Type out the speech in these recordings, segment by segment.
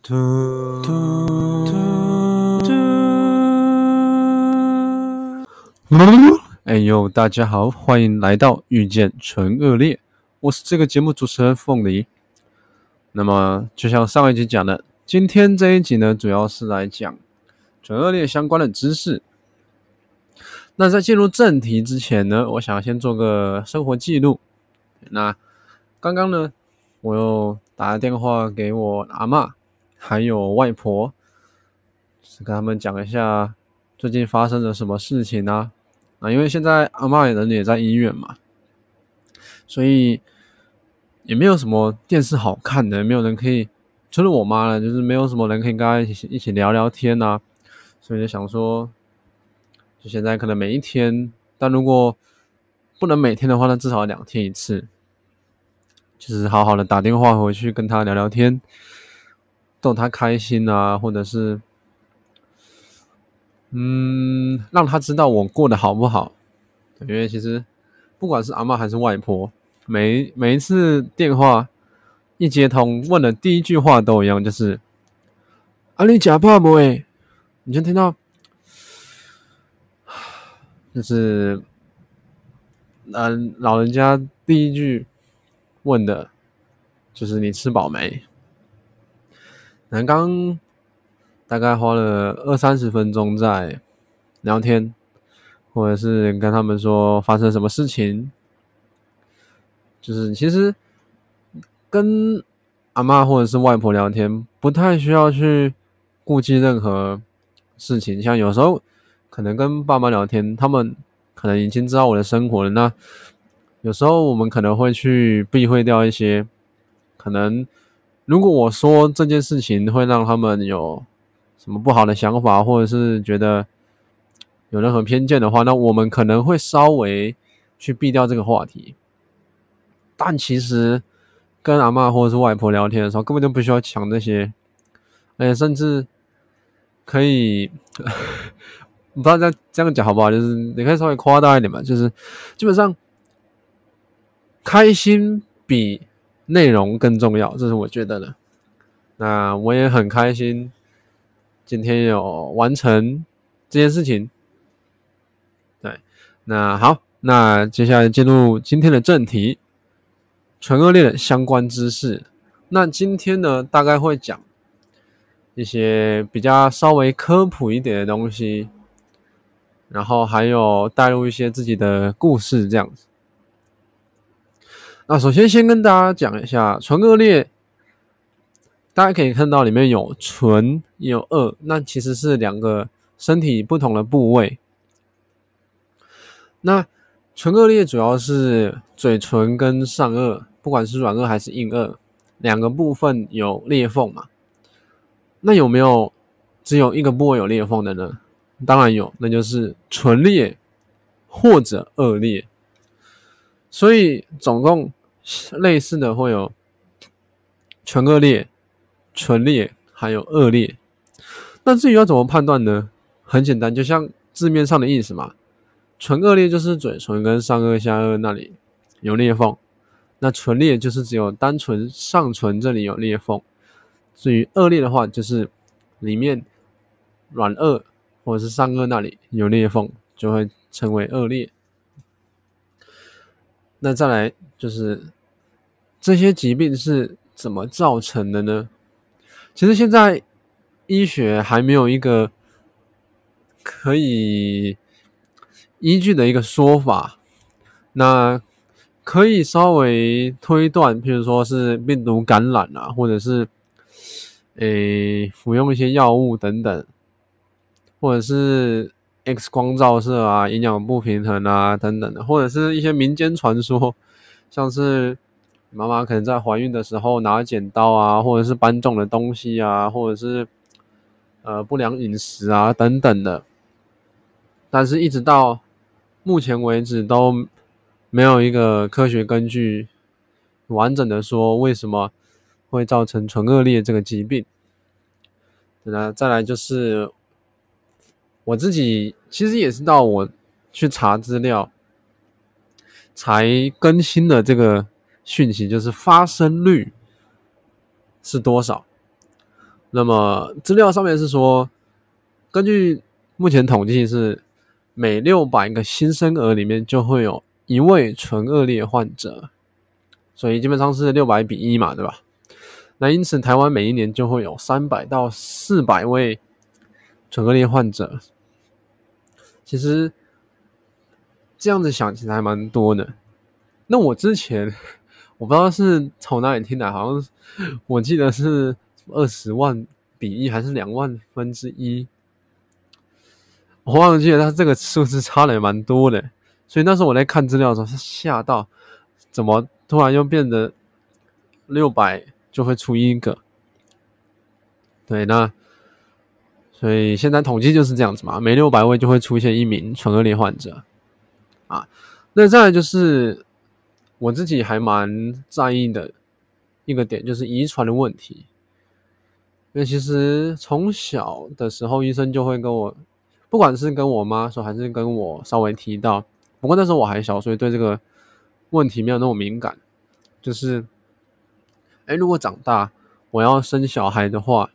嘟嘟嘟！哎呦，大家好，欢迎来到遇见纯恶劣，我是这个节目主持人凤梨。那么，就像上一集讲的，今天这一集呢，主要是来讲纯恶劣相关的知识。那在进入正题之前呢，我想先做个生活记录。那刚刚呢，我又打了电话给我阿嬷。还有外婆，是跟他们讲一下最近发生了什么事情啊？啊，因为现在阿嬷人也在医院嘛，所以也没有什么电视好看的，没有人可以，除了我妈了，就是没有什么人可以跟她一起一起聊聊天啊。所以就想说，就现在可能每一天，但如果不能每天的话，那至少两天一次，就是好好的打电话回去跟她聊聊天。逗他开心啊，或者是，嗯，让他知道我过得好不好。因为其实不管是阿嬷还是外婆，每每一次电话一接通，问的第一句话都一样，就是“啊，你吃饱没？”你就听到，就是，嗯，老人家第一句问的，就是“你吃饱没？”南刚大概花了二三十分钟在聊天，或者是跟他们说发生什么事情。就是其实跟阿嬷或者是外婆聊天，不太需要去顾忌任何事情。像有时候可能跟爸妈聊天，他们可能已经知道我的生活了。那有时候我们可能会去避讳掉一些可能。如果我说这件事情会让他们有什么不好的想法，或者是觉得有任何偏见的话，那我们可能会稍微去避掉这个话题。但其实跟阿嬷或者是外婆聊天的时候，根本就不需要讲这些，而且甚至可以，不知道这样讲好不好？就是你可以稍微夸大一点嘛，就是基本上开心比。内容更重要，这是我觉得的。那我也很开心，今天有完成这件事情。对，那好，那接下来进入今天的正题，纯恶劣的相关知识。那今天呢，大概会讲一些比较稍微科普一点的东西，然后还有带入一些自己的故事，这样子。那首先先跟大家讲一下纯恶劣，大家可以看到里面有纯也有恶，那其实是两个身体不同的部位。那唇腭裂主要是嘴唇跟上顎，不管是软腭还是硬腭，两个部分有裂缝嘛。那有没有只有一个部位有裂缝的呢？当然有，那就是唇裂或者腭裂。所以总共。类似的会有唇腭裂、唇裂，还有腭裂。那至于要怎么判断呢？很简单，就像字面上的意思嘛。唇腭裂就是嘴唇跟上顎、下顎那里有裂缝，那唇裂就是只有单纯上唇这里有裂缝。至于腭裂的话，就是里面软腭或者是上顎那里有裂缝，就会称为腭裂。那再来就是这些疾病是怎么造成的呢？其实现在医学还没有一个可以依据的一个说法，那可以稍微推断，譬如说是病毒感染啊，或者是诶服用一些药物等等，或者是。X 光照射啊，营养不平衡啊，等等的，或者是一些民间传说，像是妈妈可能在怀孕的时候拿剪刀啊，或者是搬重的东西啊，或者是呃不良饮食啊等等的，但是一直到目前为止都没有一个科学根据完整的说为什么会造成唇腭裂这个疾病。那再来就是。我自己其实也是到我去查资料，才更新了这个讯息，就是发生率是多少？那么资料上面是说，根据目前统计是每六百个新生儿里面就会有一位唇腭裂患者，所以基本上是六百比一嘛，对吧？那因此台湾每一年就会有三百到四百位唇腭裂患者。其实这样子想其实还蛮多的。那我之前我不知道是从哪里听来，好像我记得是二十万比一还是两万分之一，我忘记了，它这个数字差的也蛮多的。所以那时候我在看资料的时候是吓到，怎么突然又变得六百就会出一个？对，那所以现在统计就是这样子嘛，每六百位就会出现一名唇腭裂患者啊。那再来就是。我自己还蛮在意的一个点，就是遗传的问题。因为其实从小的时候，医生就会跟我，不管是跟我妈说，还是跟我稍微提到，不过那时候我还小，所以对这个问题没有那么敏感。就是，哎，如果长大我要生小孩的话，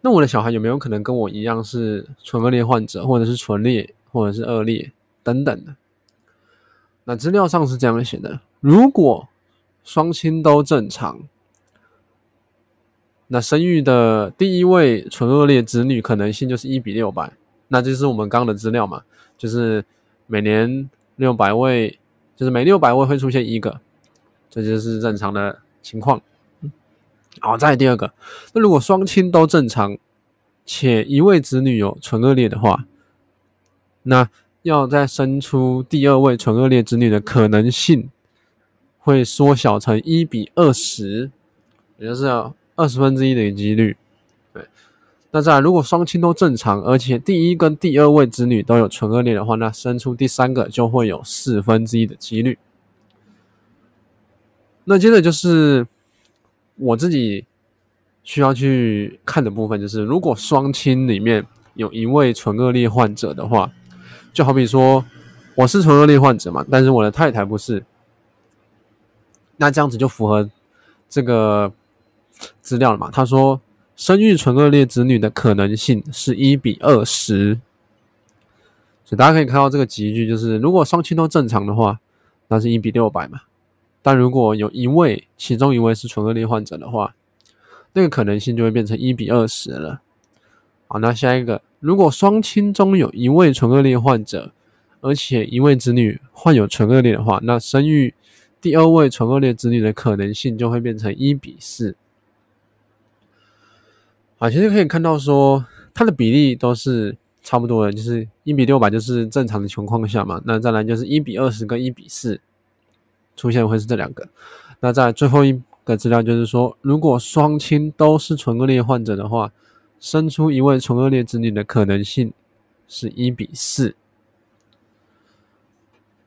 那我的小孩有没有可能跟我一样是唇腭裂患者，或者是唇裂，或者是腭裂等等的？那资料上是这样写的：如果双亲都正常，那生育的第一位唇腭裂子女可能性就是一比六百。那这是我们刚刚的资料嘛？就是每年六百位，就是每六百位会出现一个，这就是正常的情况。好，再来第二个，那如果双亲都正常，且一位子女有唇腭裂的话，那要再生出第二位唇腭裂子女的可能性会缩小成一比二十，也就是二十分之一的几率。对，那再，如果双亲都正常，而且第一跟第二位子女都有唇腭裂的话，那生出第三个就会有四分之一的几率。那接着就是我自己需要去看的部分，就是如果双亲里面有一位唇腭裂患者的话。就好比说，我是唇腭裂患者嘛，但是我的太太不是，那这样子就符合这个资料了嘛？他说，生育唇腭裂子女的可能性是一比二十，所以大家可以看到这个集句，就是如果双亲都正常的话，那是一比六百嘛。但如果有一位，其中一位是唇腭裂患者的话，那个可能性就会变成一比二十了。好，那下一个。如果双亲中有一位唇腭裂患者，而且一位子女患有唇腭裂的话，那生育第二位唇腭裂子女的可能性就会变成一比四。啊，其实可以看到说，它的比例都是差不多的，就是一比六百就是正常的情况下嘛。那再来就是一比二十跟一比四出现会是这两个。那在最后一个资料就是说，如果双亲都是唇腭裂患者的话。生出一位唇腭裂子女的可能性是一比四，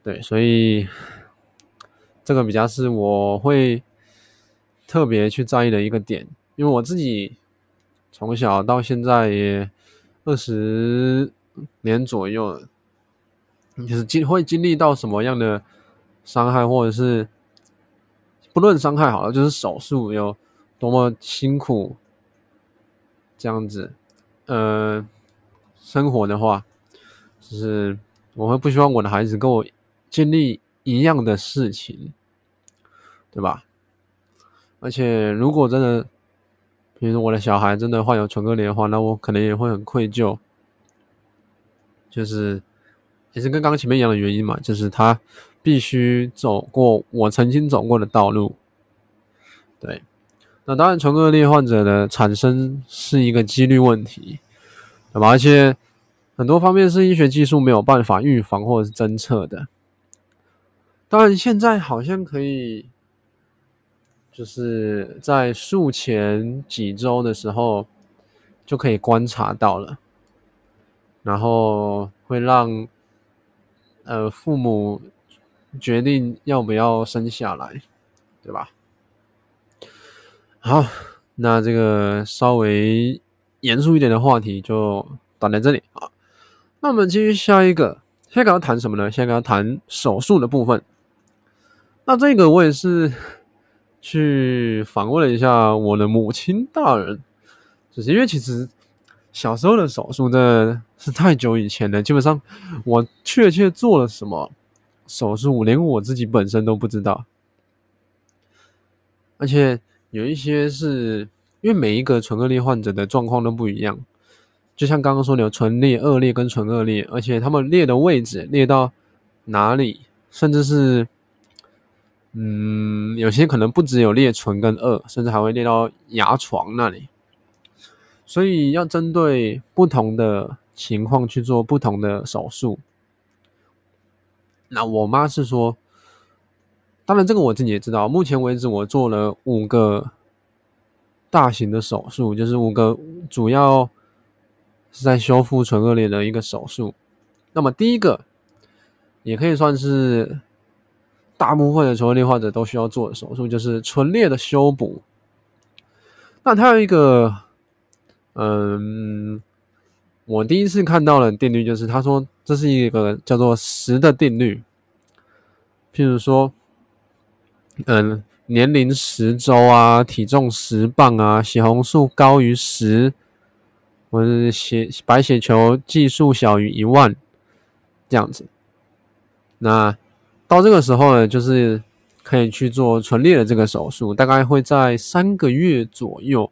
对，所以这个比较是我会特别去在意的一个点，因为我自己从小到现在也二十年左右，就是经会经历到什么样的伤害，或者是不论伤害好了，就是手术有多么辛苦。这样子，呃，生活的话，就是我会不希望我的孩子跟我经历一样的事情，对吧？而且如果真的，比如说我的小孩真的患有唇腭裂的话，那我可能也会很愧疚，就是也是跟刚刚前面一样的原因嘛，就是他必须走过我曾经走过的道路，对。那当然，唇腭裂患者的产生是一个几率问题，对吧？而且很多方面是医学技术没有办法预防或者是侦测的。当然，现在好像可以，就是在术前几周的时候就可以观察到了，然后会让呃父母决定要不要生下来，对吧？好，那这个稍微严肃一点的话题就断在这里啊。那我们继续下一个，下一个要谈什么呢？下一个要谈手术的部分。那这个我也是去访问了一下我的母亲大人，就是因为其实小时候的手术真的是太久以前了，基本上我确切做了什么手术，连我自己本身都不知道。而且有一些是因为每一个唇腭裂患者的状况都不一样，就像刚刚说的有唇裂、腭裂跟唇腭裂，而且他们裂的位置裂到哪里，甚至是。嗯，有些可能不只有裂唇跟腭，甚至还会裂到牙床那里，所以要针对不同的情况去做不同的手术。那我妈是说，当然这个我自己也知道，目前为止我做了五个大型的手术，就是五个主要是在修复唇腭裂的一个手术。那么第一个也可以算是。大部分的唇腭裂患者都需要做的手术就是唇裂的修补。那它有一个，嗯，我第一次看到的定律就是，他说这是一个叫做十的定律。譬如说，嗯，年龄十周啊，体重十磅啊，血红素高于十，或者血白血球计数小于一万，这样子。那到这个时候呢，就是可以去做唇裂的这个手术，大概会在三个月左右。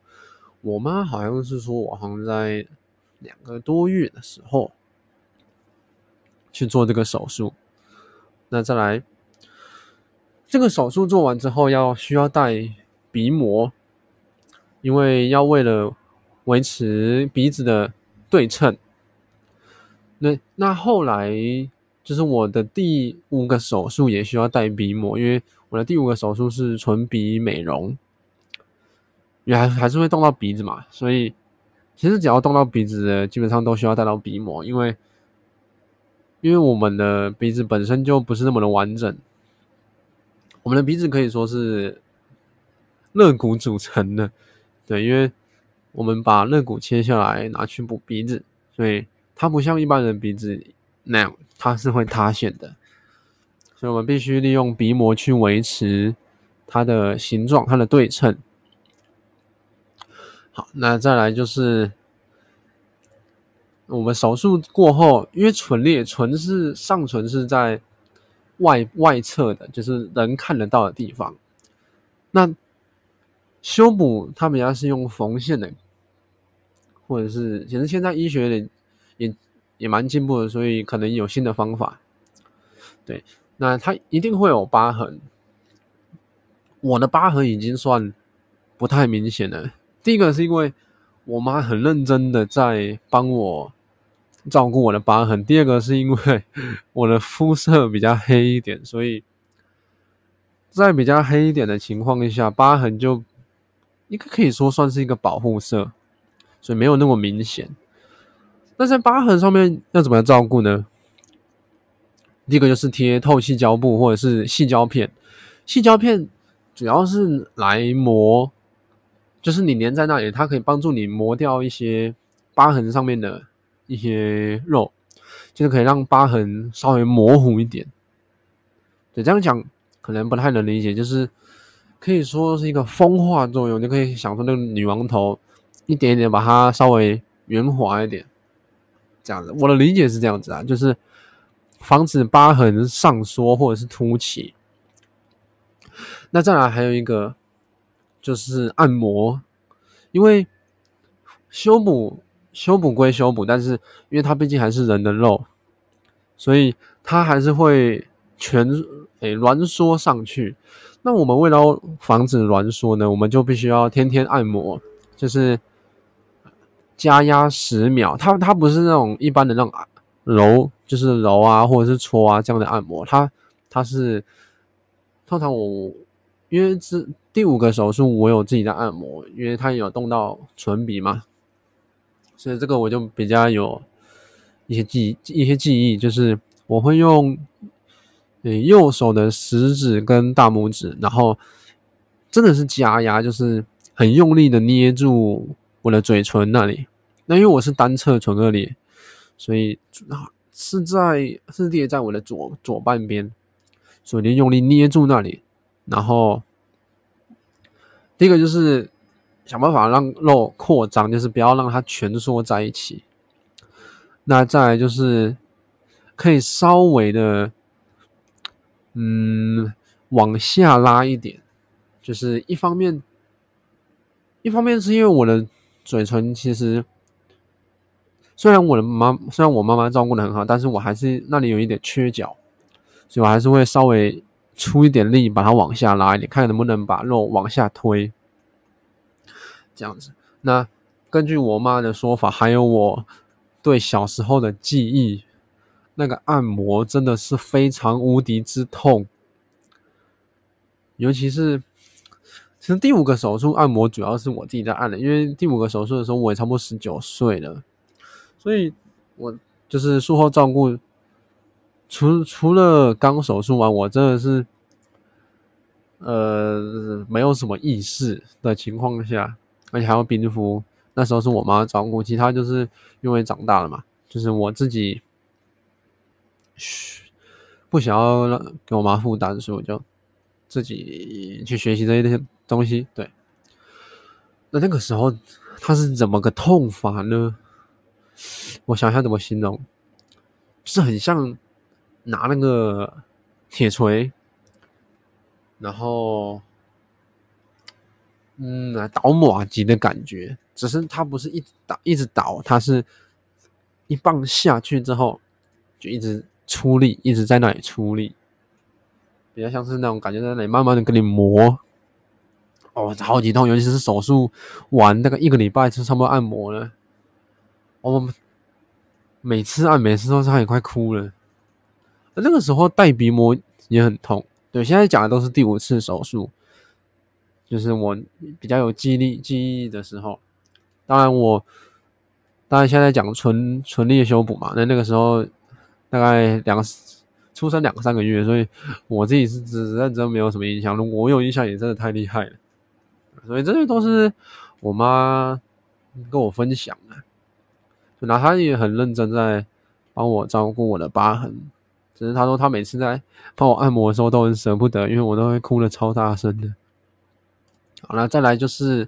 我妈好像是说，我好像在两个多月的时候去做这个手术。那再来，这个手术做完之后要需要戴鼻膜，因为要为了维持鼻子的对称。那那后来。就是我的第五个手术也需要戴鼻膜，因为我的第五个手术是唇鼻美容，也还还是会动到鼻子嘛，所以其实只要动到鼻子的，基本上都需要戴到鼻膜，因为因为我们的鼻子本身就不是那么的完整，我们的鼻子可以说是肋骨组成的，对，因为我们把肋骨切下来拿去补鼻子，所以它不像一般人鼻子那样。它是会塌陷的，所以我们必须利用鼻膜去维持它的形状、它的对称。好，那再来就是我们手术过后，因为唇裂，唇是上唇是在外外侧的，就是人看得到的地方。那修补它比较是用缝线的，或者是其实现在医学也也。也蛮进步的，所以可能有新的方法。对，那它一定会有疤痕。我的疤痕已经算不太明显了。第一个是因为我妈很认真的在帮我照顾我的疤痕，第二个是因为 我的肤色比较黑一点，所以在比较黑一点的情况下，疤痕就应该可以说算是一个保护色，所以没有那么明显。那在疤痕上面要怎么样照顾呢？第一个就是贴透气胶布或者是细胶片。细胶片主要是来磨，就是你粘在那里，它可以帮助你磨掉一些疤痕上面的一些肉，就是可以让疤痕稍微模糊一点。对，这样讲可能不太能理解，就是可以说是一个风化作用，就可以想说那个女王头一点一点把它稍微圆滑一点。这样子，我的理解是这样子啊，就是防止疤痕上缩或者是凸起。那再来还有一个就是按摩，因为修补修补归修补，但是因为它毕竟还是人的肉，所以它还是会全诶挛缩上去。那我们为了防止挛缩呢，我们就必须要天天按摩，就是。加压十秒，它它不是那种一般的那种揉，就是揉啊或者是搓啊这样的按摩，它它是通常我因为是第五个手术，我有自己的按摩，因为它有动到唇鼻嘛，所以这个我就比较有一些记一些记忆，就是我会用嗯右手的食指跟大拇指，然后真的是加压，就是很用力的捏住我的嘴唇那里。那因为我是单侧唇腭裂，所以是在是裂在我的左左半边，所以你用力捏住那里，然后第一个就是想办法让肉扩张，就是不要让它蜷缩在一起。那再来就是可以稍微的，嗯，往下拉一点，就是一方面，一方面是因为我的嘴唇其实。虽然我的妈，虽然我妈妈照顾的很好，但是我还是那里有一点缺角，所以我还是会稍微出一点力，把它往下拉一点，看能不能把肉往下推。这样子。那根据我妈的说法，还有我对小时候的记忆，那个按摩真的是非常无敌之痛，尤其是其实第五个手术按摩主要是我自己在按的，因为第五个手术的时候我也差不多十九岁了。所以，我就是术后照顾，除除了刚手术完，我真的是，呃，没有什么意识的情况下，而且还要冰敷。那时候是我妈照顾，其他就是因为长大了嘛，就是我自己，嘘，不想要让给我妈负担，所以我就自己去学习这些东西。对，那那个时候它是怎么个痛法呢？我想想怎么形容，就是很像拿那个铁锤，然后嗯，来倒麻糬的感觉。只是它不是一直倒一直倒，它是一棒下去之后就一直出力，一直在那里出力，比较像是那种感觉，在那里慢慢的跟你磨。哦，超级痛，尤其是手术完那个一个礼拜就差不多按摩了。我们每次按，每次都差点快哭了。那个时候带鼻膜也很痛。对，现在讲的都是第五次手术，就是我比较有记忆力、记忆的时候。当然我，当然现在讲唇唇裂修补嘛。那那个时候大概两出生两三个月，所以我自己是只认真没有什么印象。如果我有印象，也真的太厉害了。所以这些都是我妈跟我分享的。那她也很认真在帮我照顾我的疤痕，只是他说他每次在帮我按摩的时候都很舍不得，因为我都会哭的超大声的。好，了再来就是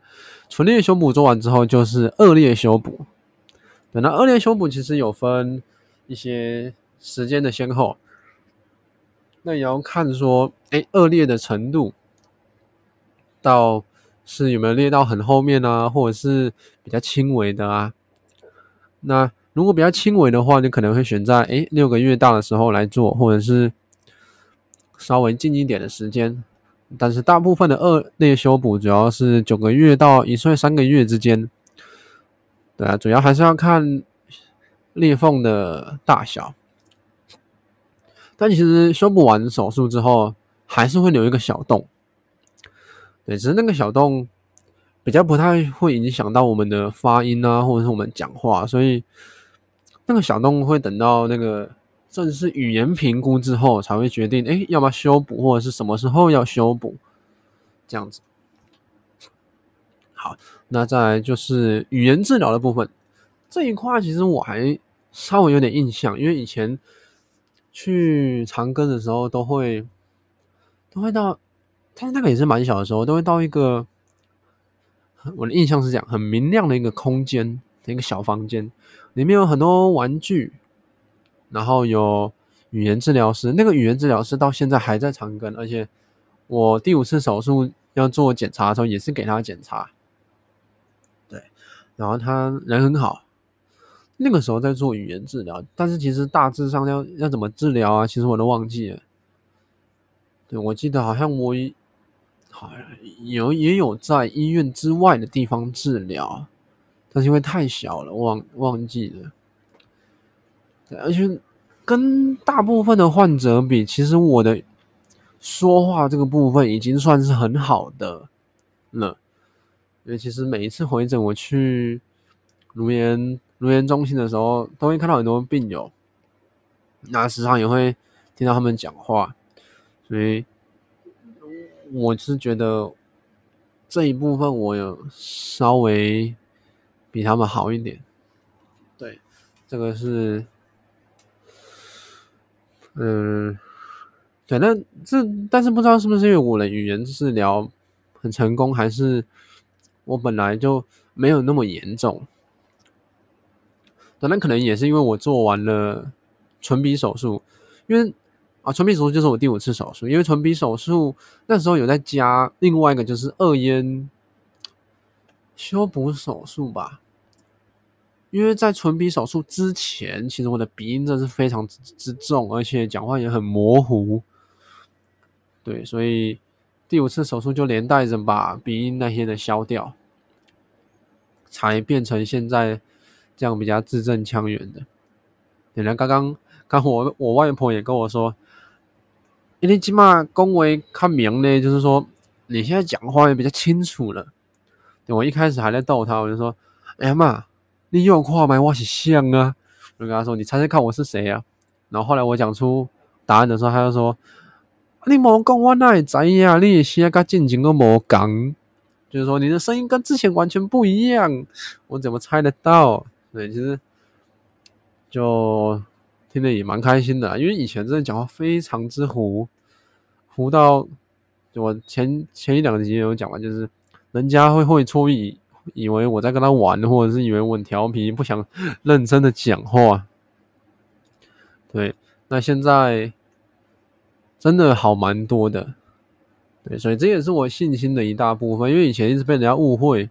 唇裂修补做完之后就是恶裂修补。对，那恶裂修补其实有分一些时间的先后，那也要看说，哎，顎裂的程度到是有没有裂到很后面啊，或者是比较轻微的啊。那如果比较轻微的话，你可能会选在诶六个月大的时候来做，或者是稍微近一点的时间。但是大部分的顎裂修补主要是九个月到一岁三个月之间。对啊，主要还是要看裂缝的大小。但其实修补完手术之后，还是会留一个小洞。对，只是那个小洞。比较不太会影响到我们的发音啊，或者是我们讲话，所以那个小洞会等到那个正式语言评估之后才会决定，哎，要不要修补，或者是什么时候要修补，这样子。好，那再来就是语言治疗的部分，这一块其实我还稍微有点印象，因为以前去长庚的时候都会都会到，但是那个也是蛮小的时候，都会到一个。我的印象是这样，很明亮的一个空间，一个小房间，里面有很多玩具，然后有语言治疗师。那个语言治疗师到现在还在长庚，而且我第五次手术要做检查的时候，也是给他检查。对，然后他人很好。那个时候在做语言治疗，但是其实大致上要要怎么治疗啊？其实我都忘记了。对，我记得好像我一。好，有也有在医院之外的地方治疗，但是因为太小了，忘忘记了。而且跟大部分的患者比，其实我的说话这个部分已经算是很好的了。因为其实每一次回诊，我去颅颜颅颜中心的时候，都会看到很多病友，那时常也会听到他们讲话，所以。我是觉得这一部分我有稍微比他们好一点，对，这个是，嗯，对，那这但是不知道是不是因为我的语言治疗很成功，还是我本来就没有那么严重。当然，可能也是因为我做完了唇鼻手术，因为啊，唇鼻手术就是我第五次手术，因为唇鼻手术那时候有在加另外一个就是二咽修补手术吧。因为在唇鼻手术之前，其实我的鼻音真是非常之之重，而且讲话也很模糊。对，所以第五次手术就连带着把鼻音那些的消掉，才变成现在这样比较字正腔圆的。原来刚刚刚我我外婆也跟我说，因为起码恭维看明呢，就是说你现在讲话也比较清楚了。对，我一开始还在逗她，我就说：“哎呀妈。”你有看吗？我是像啊！我就跟他说：“你猜猜看我是谁啊？”然后后来我讲出答案的时候，他就说：“你莫讲我哪会知呀？你现在跟进前都无讲，就是说你的声音跟之前完全不一样，我怎么猜得到？”对，其实就听得也蛮开心的，因为以前真的讲话非常之糊，糊到就我前前一两集有讲嘛，就是人家会会错意。以为我在跟他玩，或者是以为我调皮，不想认真的讲话。对，那现在真的好蛮多的。对，所以这也是我信心的一大部分。因为以前一直被人家误会，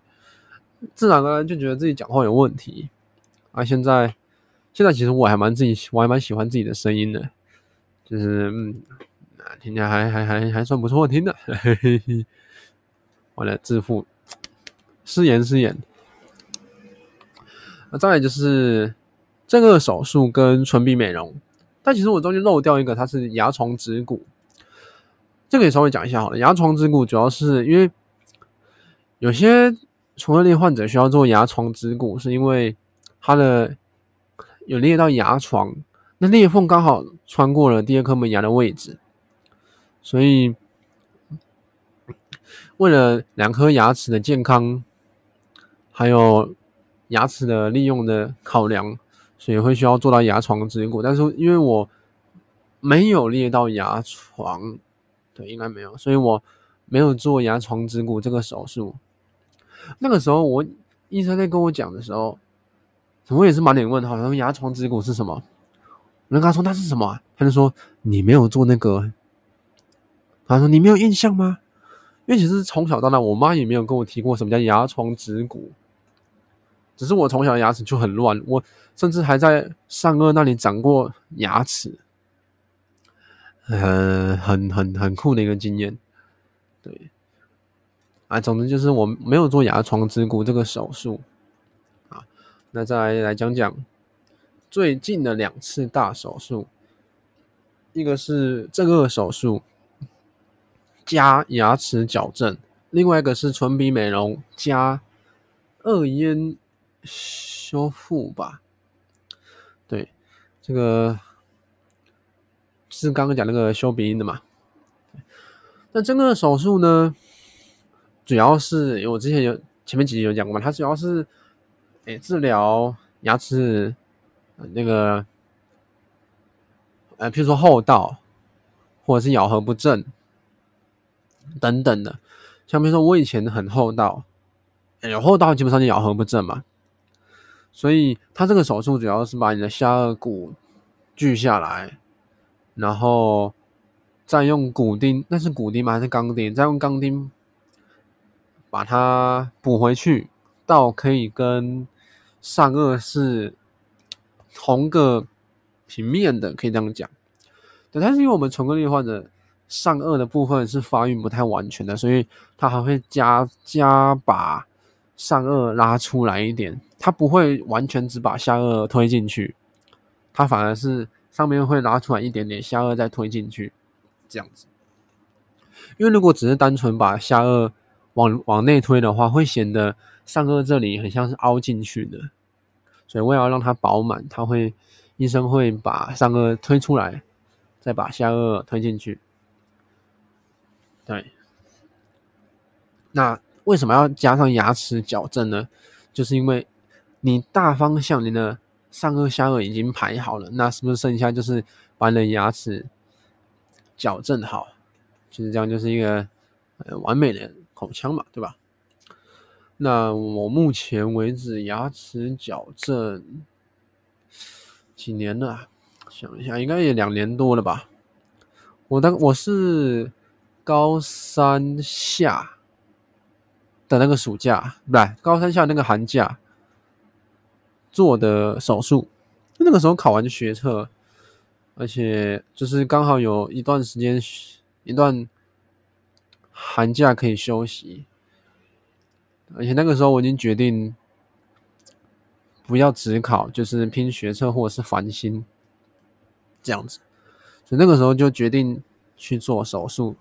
自然而然就觉得自己讲话有问题。啊，现在现在其实我还蛮自己，我还蛮喜欢自己的声音的，就是嗯，听起来还还还还算不错听的。嘿嘿嘿，完了，自负。失言失言，那再来就是正顎手术跟唇鼻美容，但其实我中间漏掉一个，它是牙床植骨，这个也稍微讲一下好了。牙床植骨主要是因为有些唇腭裂患者需要做牙床植骨，是因为他的有裂到牙床，那裂缝刚好穿过了第二颗门牙的位置，所以为了两颗牙齿的健康。还有牙齿的利用的考量，所以会需要做到牙床植骨。但是因为我没有裂到牙床，对，应该没有，所以我没有做牙床植骨这个手术。那个时候我医生在跟我讲的时候，我也是满脸问号，他说牙床植骨是什么？我就跟他说那是什么？他就说你没有做那个。他说你没有印象吗？因为其实从小到大，我妈也没有跟我提过什么叫牙床植骨。只是我从小牙齿就很乱，我甚至还在上颚那里长过牙齿，呃，很很很酷的一个经验。对，啊，总之就是我没有做牙床植骨这个手术啊。那再来来讲讲最近的两次大手术，一个是正颚手术加牙齿矫正，另外一个是唇鼻美容加二咽。修复吧，对，这个是刚刚讲那个修鼻音的嘛。那这个手术呢，主要是我之前有前面几集有讲过嘛，它主要是诶、治疗牙齿那个呃，譬如说后道或者是咬合不正等等的。像比如说我以前很厚道，有厚道基本上就咬合不正嘛。所以，他这个手术主要是把你的下颚骨锯下来，然后再用骨钉，那是骨钉吗？还是钢钉？再用钢钉把它补回去，到可以跟上颚是同个平面的，可以这样讲。对，但是因为我们唇腭裂患者上颚的部分是发育不太完全的，所以他还会加加把上颚拉出来一点。它不会完全只把下颚推进去，它反而是上面会拉出来一点点，下颚再推进去，这样子。因为如果只是单纯把下颚往往内推的话，会显得上颚这里很像是凹进去的。所以为了让它饱满，他会医生会把上颚推出来，再把下颚推进去。对。那为什么要加上牙齿矫正呢？就是因为。你大方向，你的上颚、下颚已经排好了，那是不是剩下就是把你的牙齿矫正好？就是这样，就是一个呃完美的口腔嘛，对吧？那我目前为止牙齿矫正几年了？想一下，应该也两年多了吧。我当我是高三下的那个暑假，不对，高三下那个寒假做的手术。那个时候考完学测，而且就是刚好有一段时间，一段寒假可以休息。而且那个时候我已经决定不要只考，就是拼学测或者是繁星这样子，所以那个时候就决定去做手术。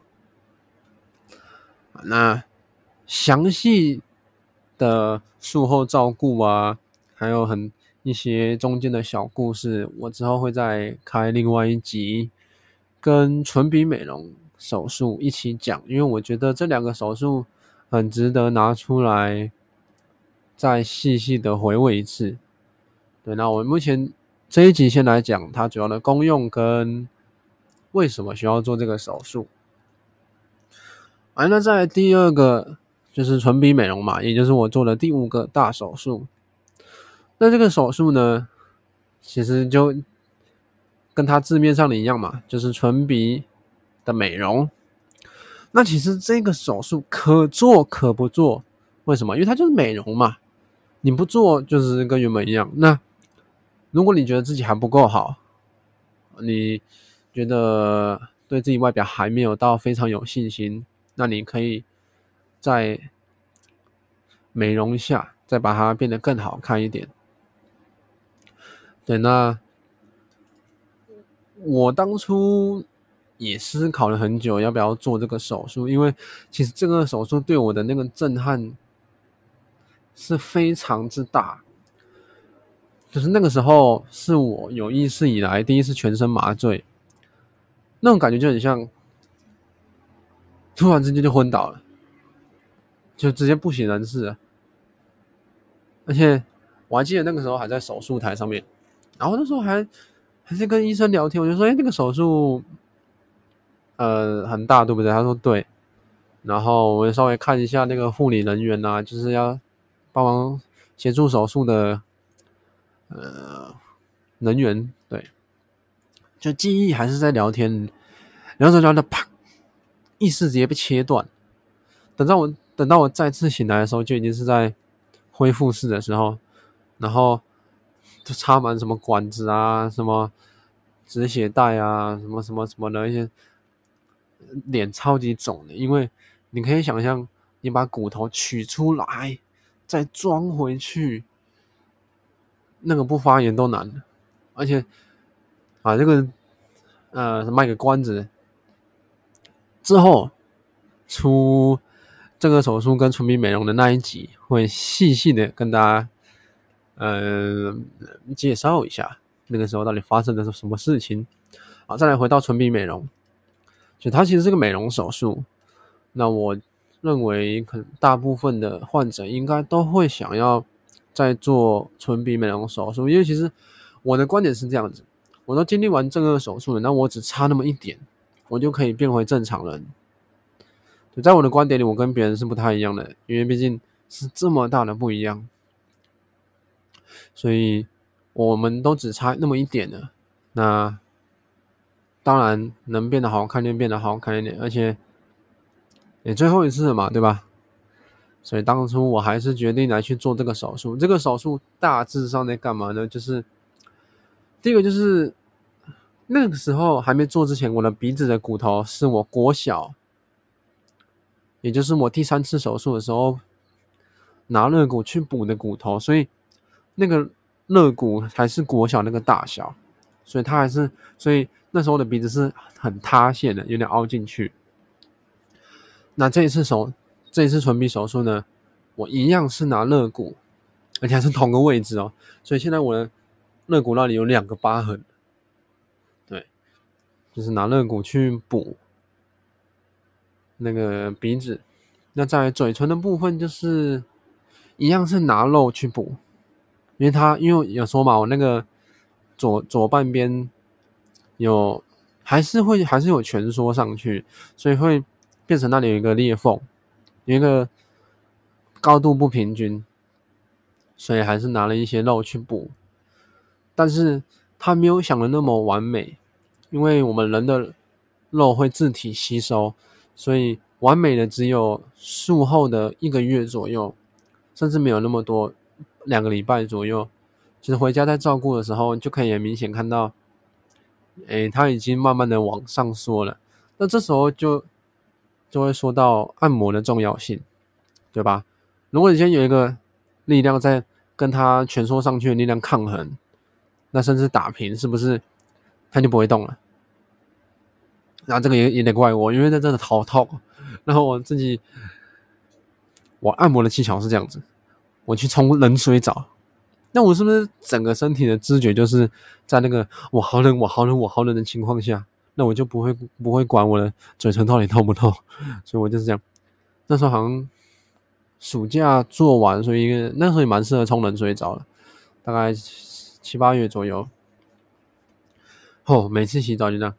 那详细的术后照顾啊，还有很一些中间的小故事，我之后会再开另外一集跟唇鼻美容手术一起讲，因为我觉得这两个手术。很值得拿出来再细细的回味一次。对，那我们目前这一集先来讲它主要的功用跟为什么需要做这个手术。完了，在第二个就是唇鼻美容嘛，也就是我做的第五个大手术。那这个手术呢，其实就跟它字面上的一样嘛，就是唇鼻的美容。那其实这个手术可做可不做，为什么？因为它就是美容嘛，你不做就是跟原本一样。那如果你觉得自己还不够好，你觉得对自己外表还没有到非常有信心，那你可以再美容一下，再把它变得更好看一点。对，那我当初。也思考了很久，要不要做这个手术？因为其实这个手术对我的那个震撼是非常之大。就是那个时候是我有意识以来第一次全身麻醉，那种感觉就很像突然之间就昏倒了，就直接不省人事了。而且我还记得那个时候还在手术台上面，然后那时候还还是跟医生聊天，我就说：“哎，那个手术。”呃，很大，对不对？他说对，然后我稍微看一下那个护理人员啊，就是要帮忙协助手术的呃人员，对，就记忆还是在聊天，然后聊着啪，意识直接被切断。等到我等到我再次醒来的时候，就已经是在恢复室的时候，然后就插满什么管子啊，什么止血带啊，什么什么什么的一些。脸超级肿的，因为你可以想象，你把骨头取出来，再装回去，那个不发炎都难。而且，啊，这个，呃，卖个关子，之后出这个手术跟唇鼻美容的那一集，会细细的跟大家，呃，介绍一下那个时候到底发生的是什么事情。好，再来回到唇鼻美容。就它其实是个美容手术，那我认为可能大部分的患者应该都会想要在做唇鼻美容手术，因为其实我的观点是这样子，我都经历完这个手术了，那我只差那么一点，我就可以变回正常人。就在我的观点里，我跟别人是不太一样的，因为毕竟是这么大的不一样，所以我们都只差那么一点了，那。当然能变得好看就变得好看一点，而且也最后一次了嘛，对吧？所以当初我还是决定来去做这个手术。这个手术大致上在干嘛呢？就是第一个就是那个时候还没做之前，我的鼻子的骨头是我国小，也就是我第三次手术的时候拿肋骨去补的骨头，所以那个肋骨还是国小那个大小，所以它还是所以。那时候的鼻子是很塌陷的，有点凹进去。那这一次手，这一次唇鼻手术呢，我一样是拿肋骨，而且还是同个位置哦。所以现在我的肋骨那里有两个疤痕，对，就是拿肋骨去补那个鼻子。那在嘴唇的部分，就是一样是拿肉去补，因为它因为有说嘛，我那个左左半边。有，还是会还是有蜷缩上去，所以会变成那里有一个裂缝，有一个高度不平均，所以还是拿了一些肉去补。但是他没有想的那么完美，因为我们人的肉会自体吸收，所以完美的只有术后的一个月左右，甚至没有那么多，两个礼拜左右。其实回家在照顾的时候，就可以很明显看到，诶，他已经慢慢的往上缩了。那这时候就就会说到按摩的重要性，对吧？如果你先有一个力量在跟他蜷缩上去的力量抗衡，那甚至打平，是不是他就不会动了？那这个也也得怪我，因为在这真的好痛。然后我自己，我按摩的技巧是这样子，我去冲冷水澡。那我是不是整个身体的知觉就是在那个我好冷，我好冷，我好冷的情况下，那我就不会不会管我的嘴唇到底痛不痛，所以我就是这样。那时候好像暑假做完，所以那时候也蛮适合冲冷水澡的，大概七八月左右。哦，每次洗澡就这样，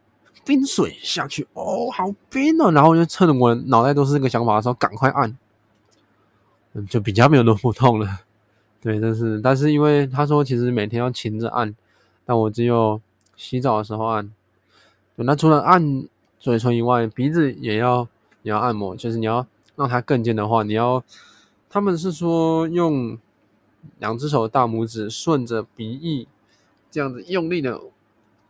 冰水下去，哦，好冰哦，然后就趁着我脑袋都是这个想法的时候，赶快按，嗯，就比较没有那么痛了。对，但是但是因为他说其实每天要勤着按，但我只有洗澡的时候按。那除了按嘴唇以外，鼻子也要也要按摩，就是你要让它更尖的话，你要他们是说用两只手的大拇指顺着鼻翼这样子用力的，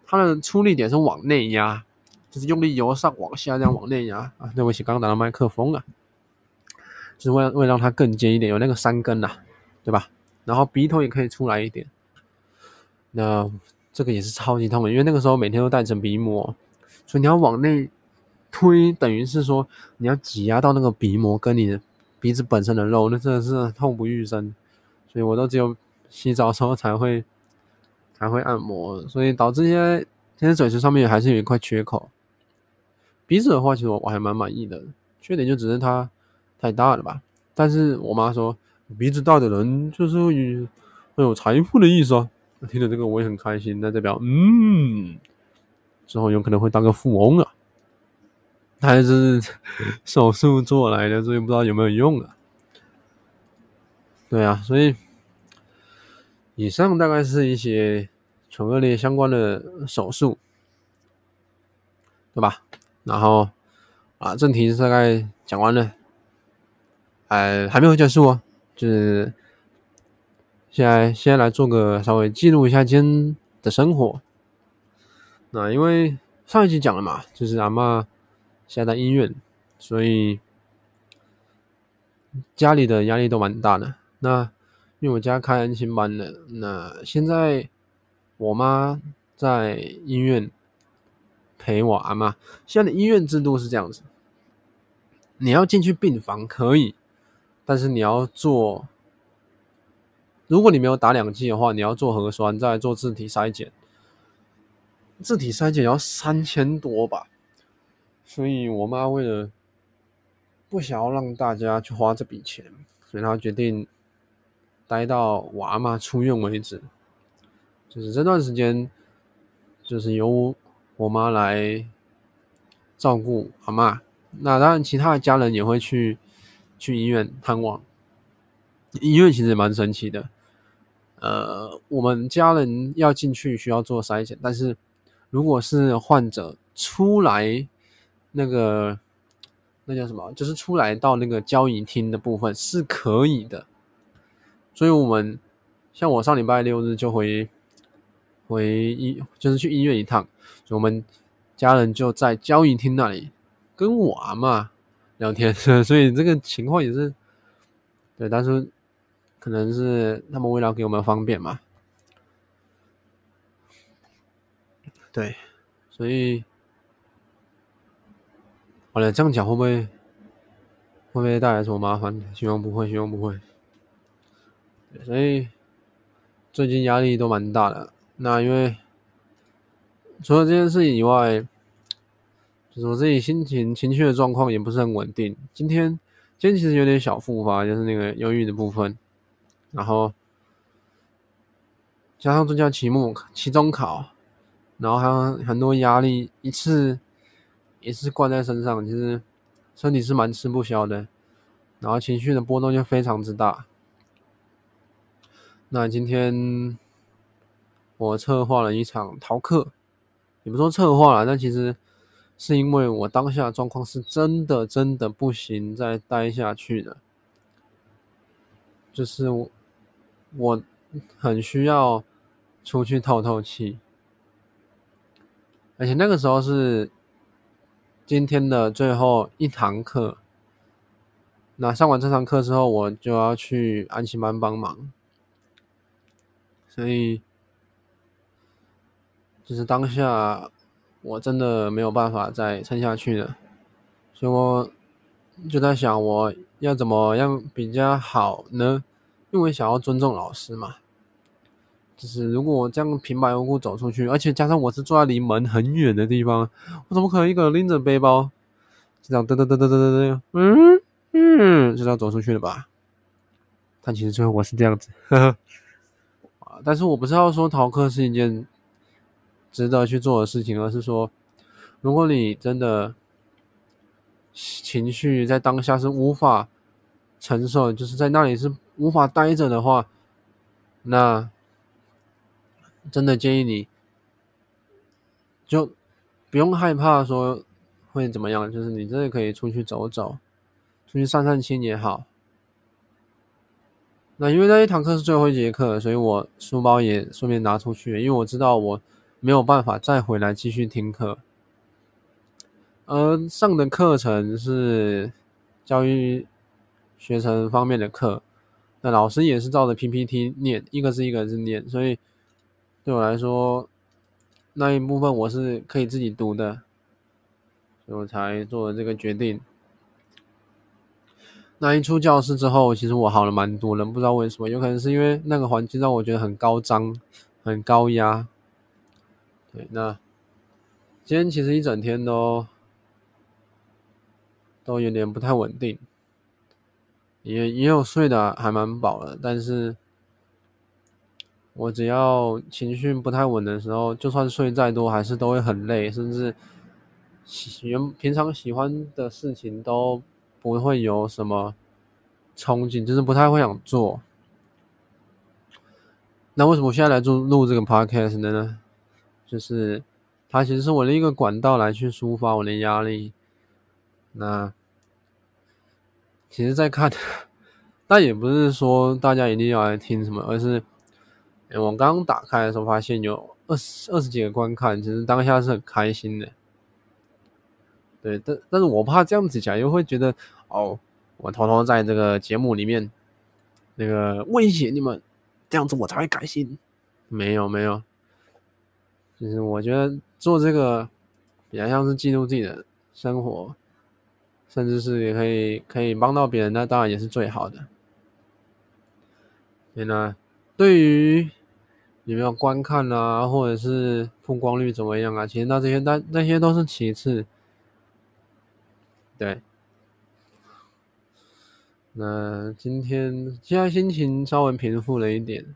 它的出力点是往内压，就是用力由上往下这样往内压啊。对不起，刚刚打到麦克风了，就是为了为了让它更尖一点，有那个山根呐，对吧？然后鼻头也可以出来一点，那这个也是超级痛的，因为那个时候每天都戴着鼻膜，所以你要往内推，等于是说你要挤压到那个鼻膜跟你的鼻子本身的肉，那真的是痛不欲生。所以我都只有洗澡的时候才会才会按摩，所以导致现在现在嘴唇上面还是有一块缺口。鼻子的话，其实我还蛮满意的，缺点就只是它太大了吧。但是我妈说。鼻子大的人就是会会有财富的意思啊！听了这个我也很开心，那代表嗯，之后有可能会当个富翁啊。还是手术做来的，所以不知道有没有用啊。对啊，所以以上大概是一些唇腭裂相关的手术，对吧？然后啊，正题大概讲完了，哎，还没有结束哦。就是现在，先来做个稍微记录一下今天的生活。那因为上一集讲了嘛，就是阿嬷现在在医院，所以家里的压力都蛮大的。那因为我家开安心班的，那现在我妈在医院陪我阿嬷。现在的医院制度是这样子，你要进去病房可以。但是你要做，如果你没有打两剂的话，你要做核酸，再做自体筛检。自体筛检要三千多吧，所以我妈为了不想要让大家去花这笔钱，所以她决定待到我阿嬷出院为止。就是这段时间，就是由我妈来照顾阿妈。那当然，其他的家人也会去。去医院探望，医院其实也蛮神奇的。呃，我们家人要进去需要做筛检，但是如果是患者出来，那个那叫什么？就是出来到那个交易厅的部分是可以的。所以，我们像我上礼拜六日就回回医，就是去医院一趟，所以我们家人就在交易厅那里跟我阿嬷。聊天，所以这个情况也是对，但是可能是他们为了给我们方便嘛，对，所以好了，这样讲会不会会不会带来什么麻烦？希望不会，希望不会。所以最近压力都蛮大的。那因为除了这件事以外。就是我自己心情情绪的状况也不是很稳定。今天今天其实有点小复发，就是那个忧郁的部分，然后加上宗教期末期中考，然后还有很多压力，一次一次灌在身上，其实身体是蛮吃不消的。然后情绪的波动就非常之大。那今天我策划了一场逃课，也不说策划了，但其实是因为我当下状况是真的真的不行再待下去的，就是我我很需要出去透透气，而且那个时候是今天的最后一堂课。那上完这堂课之后，我就要去安亲班帮忙，所以就是当下我真的没有办法再撑下去了，所以我就在想我要怎么样比较好呢？因为想要尊重老师嘛，就是如果我这样平白无故走出去，而且加上我是坐在离门很远的地方，我怎么可能一个人拎着背包就这样噔噔噔噔噔噔噔，嗯？嗯，就这样走出去了吧？但其实最后我是这样子，呵呵。啊，但是我不是要说逃课是一件值得去做的事情，而是说，如果你真的情绪在当下是无法承受，就是在那里是无法待着的话，那真的建议你就不用害怕说会怎么样，就是你真的可以出去走走。出去散散心也好。那因为那一堂课是最后一节课，所以我书包也顺便拿出去，因为我知道我没有办法再回来继续听课。而上的课程是教育学程方面的课，那老师也是照着 PPT 念，一个字一个字念，所以对我来说那一部分我是可以自己读的，所以我才做了这个决定。那一出教室之后，其实我好了蛮多人，不知道为什么，有可能是因为那个环境让我觉得很高张、很高压。对，那今天其实一整天都都有点不太稳定，也也有睡的还蛮饱的，但是我只要情绪不太稳的时候，就算睡再多，还是都会很累，甚至喜原平常喜欢的事情都。不会有什么憧憬，就是不太会想做。那为什么我现在来做录这个 podcast 呢？就是它其实是我的一个管道，来去抒发我的压力。那其实，在看，但也不是说大家一定要来听什么，而是我刚刚打开的时候发现有二十二十几个观看，其实当下是很开心的。对，但但是我怕这样子讲，又会觉得哦，我偷偷在这个节目里面那个威胁你们，这样子我才会开心。没有没有，其实我觉得做这个比较像是记录自己的生活，甚至是也可以可以帮到别人，那当然也是最好的。对呢，对于有没有观看啊，或者是曝光率怎么样啊，其实那这些那那些都是其次。对，那今天现在心情稍微平复了一点。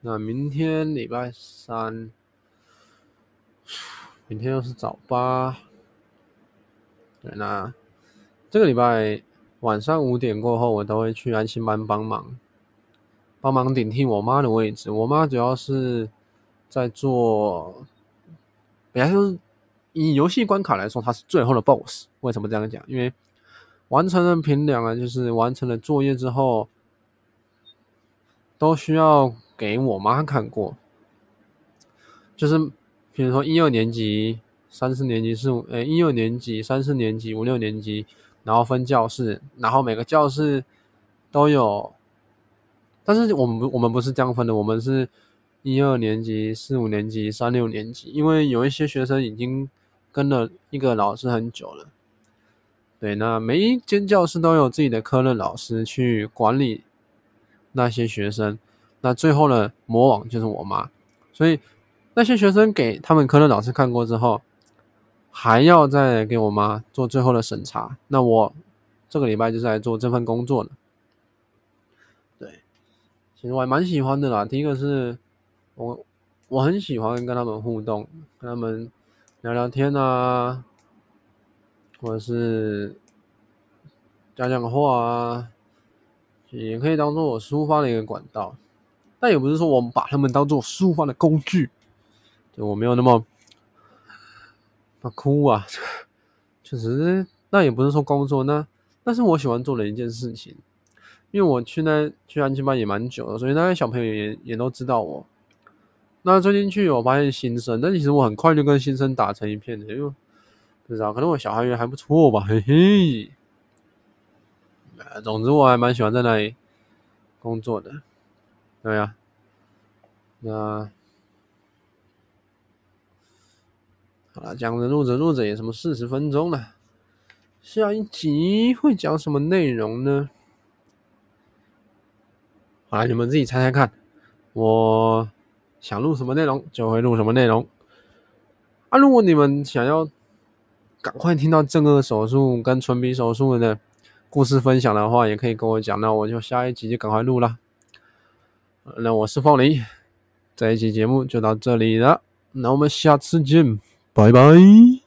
那明天礼拜三，明天又是早八。对，那这个礼拜晚上五点过后，我都会去安心班帮忙，帮忙顶替我妈的位置。我妈主要是在做，本来就是。以游戏关卡来说，她是最后的 BOSS。为什么这样讲？因为完成了评量啊，就是完成了作业之后，都需要给我妈看过。就是比如说一二年级、三四年级、四五，诶，一二年级、三四年级、五六年级，然后分教室，然后每个教室都有。但是我们不我们不是这样分的，我们是一二年级、四五年级、三六年级，因为有一些学生已经。跟了一个老师很久了，对，那每一间教室都有自己的科任老师去管理那些学生，那最后的魔王就是我妈，所以那些学生给他们科任老师看过之后，还要再给我妈做最后的审查，那我这个礼拜就是来做这份工作的，对，其实我还蛮喜欢的啦。第一个是我我很喜欢跟他们互动，跟他们。聊聊天啊，或者是讲讲话啊，也可以当做我抒发的一个管道。但也不是说我们把他们当做抒发的工具，我没有那么，啊哭啊，确实，那也不是说工作，那那是我喜欢做的一件事情。因为我去那去安亲班也蛮久了，所以那些小朋友也也都知道我。那最近去我发现新生，但其实我很快就跟新生打成一片的，因为不知道可能我小孩缘还不错吧，嘿嘿。总之我还蛮喜欢在那里工作的。对呀、啊，那好了，讲着录着录着也什么四十分钟了，下一集会讲什么内容呢？好了，你们自己猜猜看，我想录什么内容就会录什么内容。啊，如果你们想要赶快听到正顎手术跟唇鼻手术的故事分享的话，也可以跟我讲，那我就下一集就赶快录了。那我是凤梨，这一期节目就到这里了，那我们下次见，拜拜。